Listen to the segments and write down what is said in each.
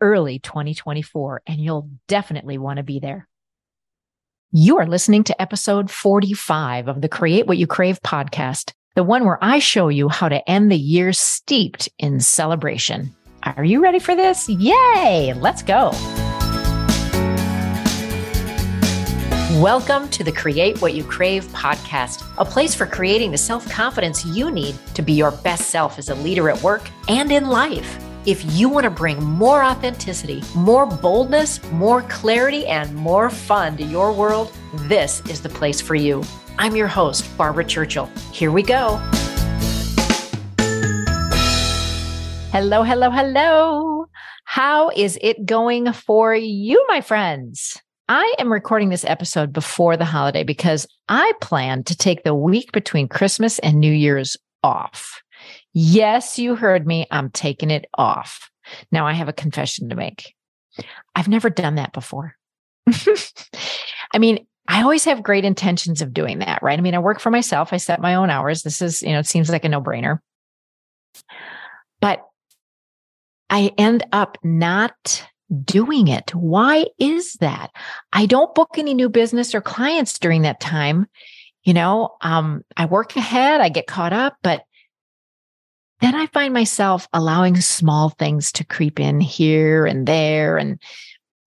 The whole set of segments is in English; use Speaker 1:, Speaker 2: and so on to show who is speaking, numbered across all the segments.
Speaker 1: early 2024, and you'll definitely want to be there. You are listening to episode 45 of the Create What You Crave podcast, the one where I show you how to end the year steeped in celebration. Are you ready for this? Yay! Let's go. Welcome to the Create What You Crave podcast, a place for creating the self confidence you need to be your best self as a leader at work and in life. If you want to bring more authenticity, more boldness, more clarity, and more fun to your world, this is the place for you. I'm your host, Barbara Churchill. Here we go. Hello, hello, hello. How is it going for you, my friends? I am recording this episode before the holiday because I plan to take the week between Christmas and New Year's off. Yes, you heard me. I'm taking it off. Now I have a confession to make. I've never done that before. I mean, I always have great intentions of doing that, right? I mean, I work for myself. I set my own hours. This is, you know, it seems like a no brainer. But I end up not doing it. Why is that? I don't book any new business or clients during that time. You know, um, I work ahead, I get caught up, but then I find myself allowing small things to creep in here and there. And,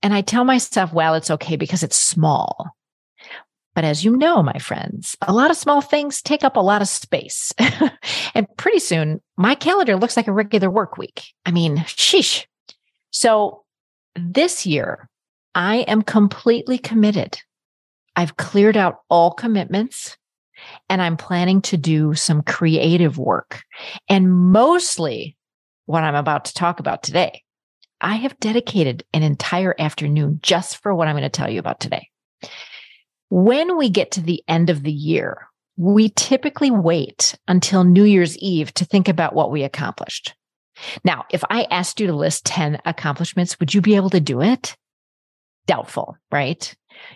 Speaker 1: and I tell myself, well, it's okay because it's small. But as you know, my friends, a lot of small things take up a lot of space. and pretty soon my calendar looks like a regular work week. I mean, sheesh. So this year, I am completely committed. I've cleared out all commitments and I'm planning to do some creative work. And mostly what I'm about to talk about today. I have dedicated an entire afternoon just for what I'm going to tell you about today. When we get to the end of the year, we typically wait until New Year's Eve to think about what we accomplished. Now, if I asked you to list 10 accomplishments, would you be able to do it? Doubtful, right?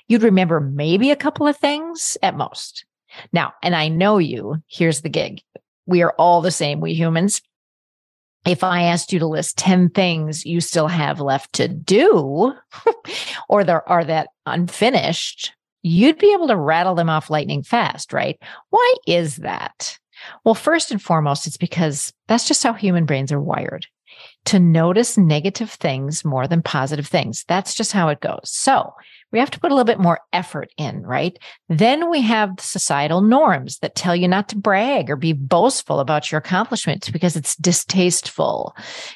Speaker 1: You'd remember maybe a couple of things at most. Now, and I know you, here's the gig. We are all the same, we humans. If I asked you to list 10 things you still have left to do or there are that unfinished, you'd be able to rattle them off lightning fast, right? Why is that? Well, first and foremost, it's because that's just how human brains are wired to notice negative things more than positive things. That's just how it goes. So we have to put a little bit more effort in, right? Then we have societal norms that tell you not to brag or be boastful about your accomplishments because it's distasteful,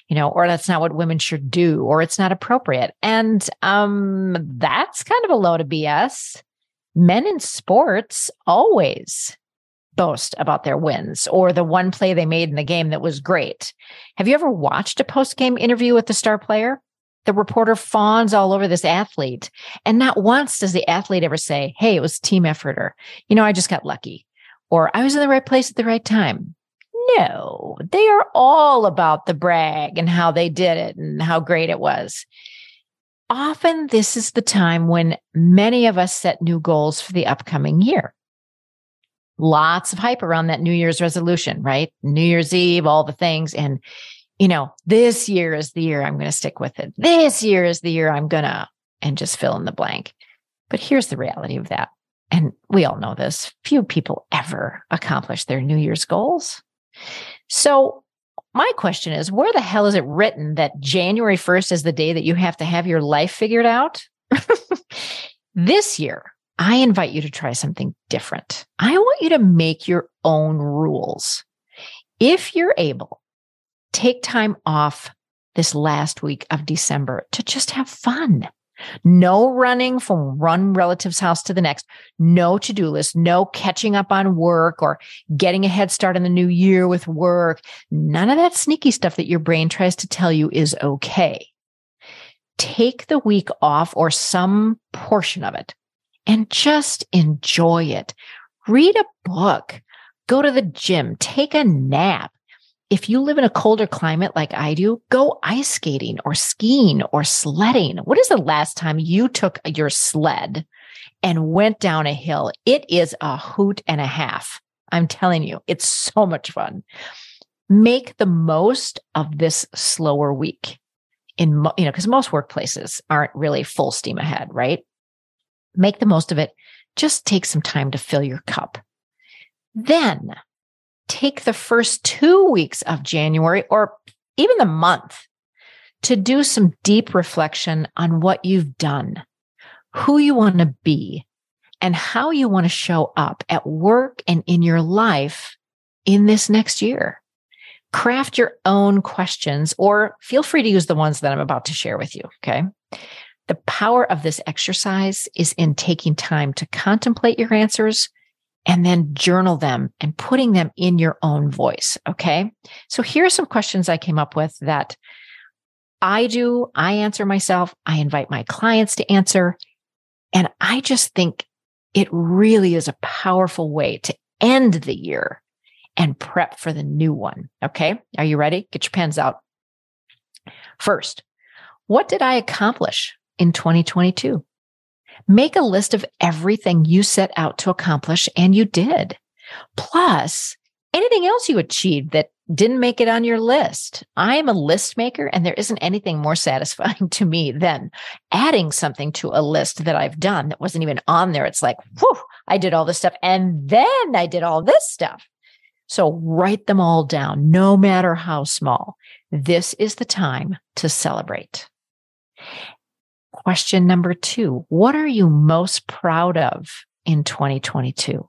Speaker 1: you know, or that's not what women should do, or it's not appropriate. And um, that's kind of a load of BS. Men in sports always boast about their wins or the one play they made in the game that was great. Have you ever watched a post game interview with the star player? The reporter fawns all over this athlete. And not once does the athlete ever say, Hey, it was team effort or, you know, I just got lucky or I was in the right place at the right time. No, they are all about the brag and how they did it and how great it was. Often, this is the time when many of us set new goals for the upcoming year lots of hype around that New Year's resolution, right? New Year's Eve, all the things. And, you know, this year is the year I'm going to stick with it. This year is the year I'm going to, and just fill in the blank. But here's the reality of that. And we all know this few people ever accomplish their New Year's goals. So, my question is where the hell is it written that January 1st is the day that you have to have your life figured out? this year, I invite you to try something different. I want you to make your own rules. If you're able, take time off this last week of December to just have fun. No running from one relative's house to the next. No to do list. No catching up on work or getting a head start in the new year with work. None of that sneaky stuff that your brain tries to tell you is okay. take the week off or some portion of it and just enjoy it. Read a book, go to the gym, take a nap. If you live in a colder climate like I do, go ice skating or skiing or sledding. What is the last time you took your sled and went down a hill? It is a hoot and a half. I'm telling you, it's so much fun. Make the most of this slower week in, you know, because most workplaces aren't really full steam ahead, right? Make the most of it. Just take some time to fill your cup. Then take the first two weeks of January or even the month to do some deep reflection on what you've done, who you want to be, and how you want to show up at work and in your life in this next year. Craft your own questions or feel free to use the ones that I'm about to share with you. Okay. The power of this exercise is in taking time to contemplate your answers and then journal them and putting them in your own voice. Okay. So here are some questions I came up with that I do. I answer myself. I invite my clients to answer. And I just think it really is a powerful way to end the year and prep for the new one. Okay. Are you ready? Get your pens out. First, what did I accomplish in 2022? Make a list of everything you set out to accomplish and you did. Plus, anything else you achieved that didn't make it on your list. I am a list maker, and there isn't anything more satisfying to me than adding something to a list that I've done that wasn't even on there. It's like, whew, I did all this stuff, and then I did all this stuff. So write them all down, no matter how small. This is the time to celebrate. Question number two What are you most proud of in 2022?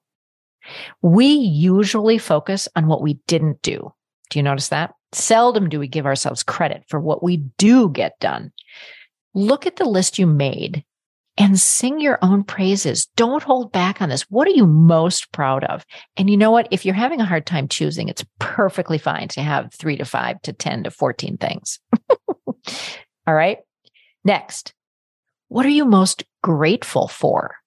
Speaker 1: We usually focus on what we didn't do. Do you notice that? Seldom do we give ourselves credit for what we do get done. Look at the list you made and sing your own praises. Don't hold back on this. What are you most proud of? And you know what? If you're having a hard time choosing, it's perfectly fine to have three to five to 10 to 14 things. All right. Next, what are you most grateful for?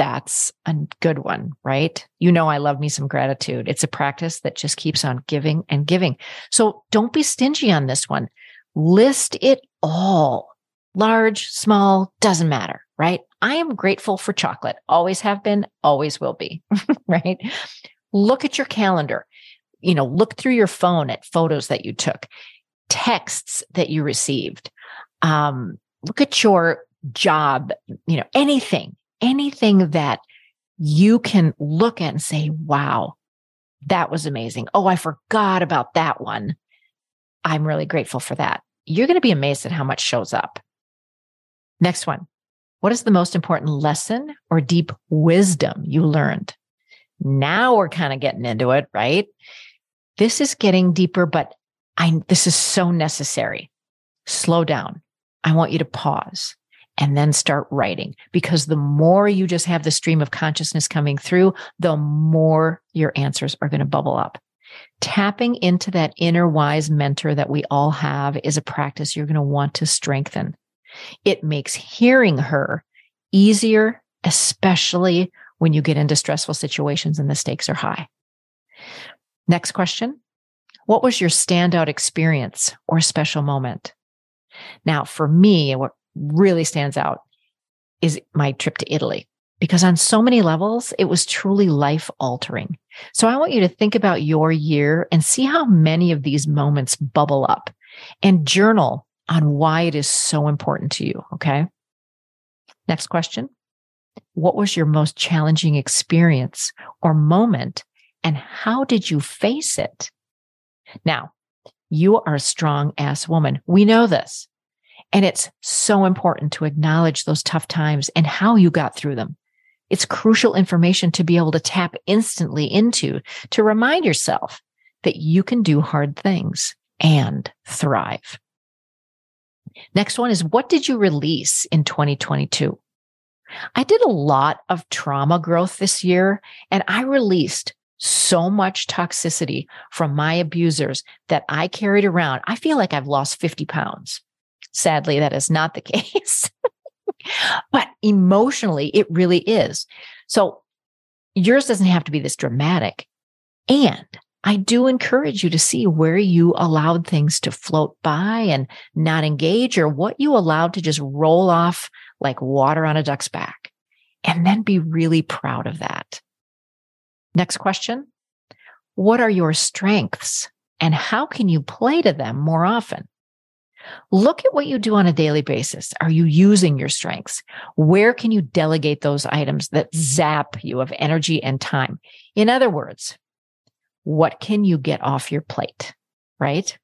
Speaker 1: that's a good one, right? You know, I love me some gratitude. It's a practice that just keeps on giving and giving. So don't be stingy on this one. List it all large, small, doesn't matter, right? I am grateful for chocolate. Always have been, always will be, right? Look at your calendar. You know, look through your phone at photos that you took, texts that you received. Um, look at your job, you know, anything anything that you can look at and say, wow, that was amazing. Oh, I forgot about that one. I'm really grateful for that. You're going to be amazed at how much shows up. Next one. What is the most important lesson or deep wisdom you learned? Now we're kind of getting into it, right? This is getting deeper, but I, this is so necessary. Slow down. I want you to pause and then start writing because the more you just have the stream of consciousness coming through, the more your answers are going to bubble up. Tapping into that inner wise mentor that we all have is a practice you're going to want to strengthen. It makes hearing her easier, especially when you get into stressful situations and the stakes are high. Next question. What was your standout experience or special moment? Now, for me, what really stands out is my trip to Italy because on so many levels, it was truly life altering. So I want you to think about your year and see how many of these moments bubble up and journal on why it is so important to you. Okay. Next question. What was your most challenging experience or moment and how did you face it? Now, you are a strong ass woman. We know this. And it's so important to acknowledge those tough times and how you got through them. It's crucial information to be able to tap instantly into to remind yourself that you can do hard things and thrive. Next one is what did you release in 2022? I did a lot of trauma growth this year and I released so much toxicity from my abusers that I carried around. I feel like I've lost 50 pounds. Sadly, that is not the case. but emotionally, it really is. So yours doesn't have to be this dramatic. And I do encourage you to see where you allowed things to float by and not engage or what you allowed to just roll off like water on a duck's back. And then be really proud of that. Next question. What are your strengths and how can you play to them more often? Look at what you do on a daily basis. Are you using your strengths? Where can you delegate those items that zap you of energy and time? In other words, what can you get off your plate? Right?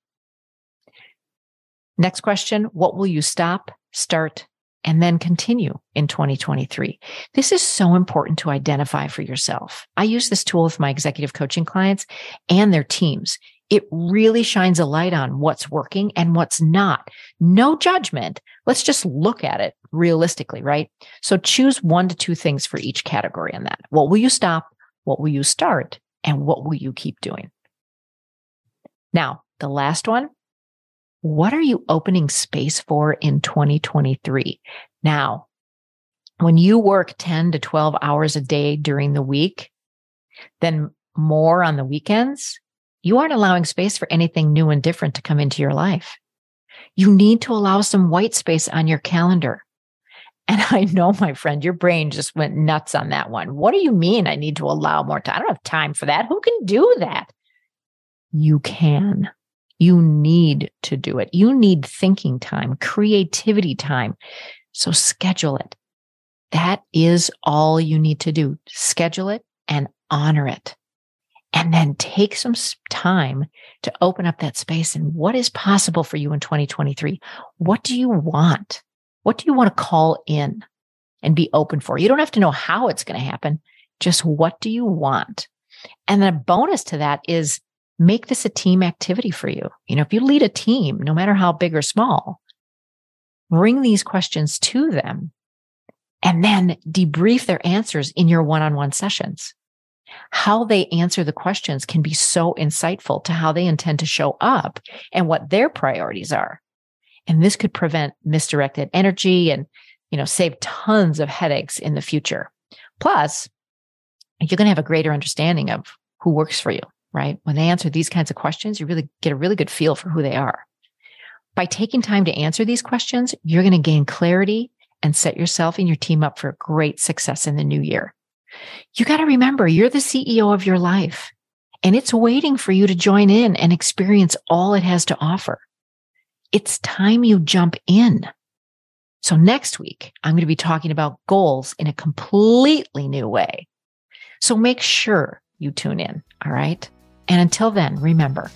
Speaker 1: Next question What will you stop, start, and then continue in 2023? This is so important to identify for yourself. I use this tool with my executive coaching clients and their teams. It really shines a light on what's working and what's not. No judgment. Let's just look at it realistically, right? So choose one to two things for each category on that. What will you stop? What will you start? And what will you keep doing? Now, the last one, what are you opening space for in 2023? Now, when you work 10 to 12 hours a day during the week, then more on the weekends, you aren't allowing space for anything new and different to come into your life. You need to allow some white space on your calendar. And I know, my friend, your brain just went nuts on that one. What do you mean I need to allow more time? I don't have time for that. Who can do that? You can. You need to do it. You need thinking time, creativity time. So schedule it. That is all you need to do. Schedule it and honor it. And then take some time to open up that space and what is possible for you in 2023? What do you want? What do you want to call in and be open for? You don't have to know how it's going to happen. Just what do you want? And then a bonus to that is make this a team activity for you. You know, if you lead a team, no matter how big or small, bring these questions to them and then debrief their answers in your one on one sessions. How they answer the questions can be so insightful to how they intend to show up and what their priorities are. And this could prevent misdirected energy and, you know, save tons of headaches in the future. Plus, you're going to have a greater understanding of who works for you, right? When they answer these kinds of questions, you really get a really good feel for who they are. By taking time to answer these questions, you're going to gain clarity and set yourself and your team up for great success in the new year. You got to remember, you're the CEO of your life and it's waiting for you to join in and experience all it has to offer it's time you jump in. So next week, I'm going to be talking about goals in a completely new way. So make sure you tune in. All right. And until then, remember,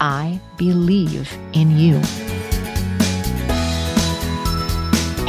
Speaker 1: I believe in you.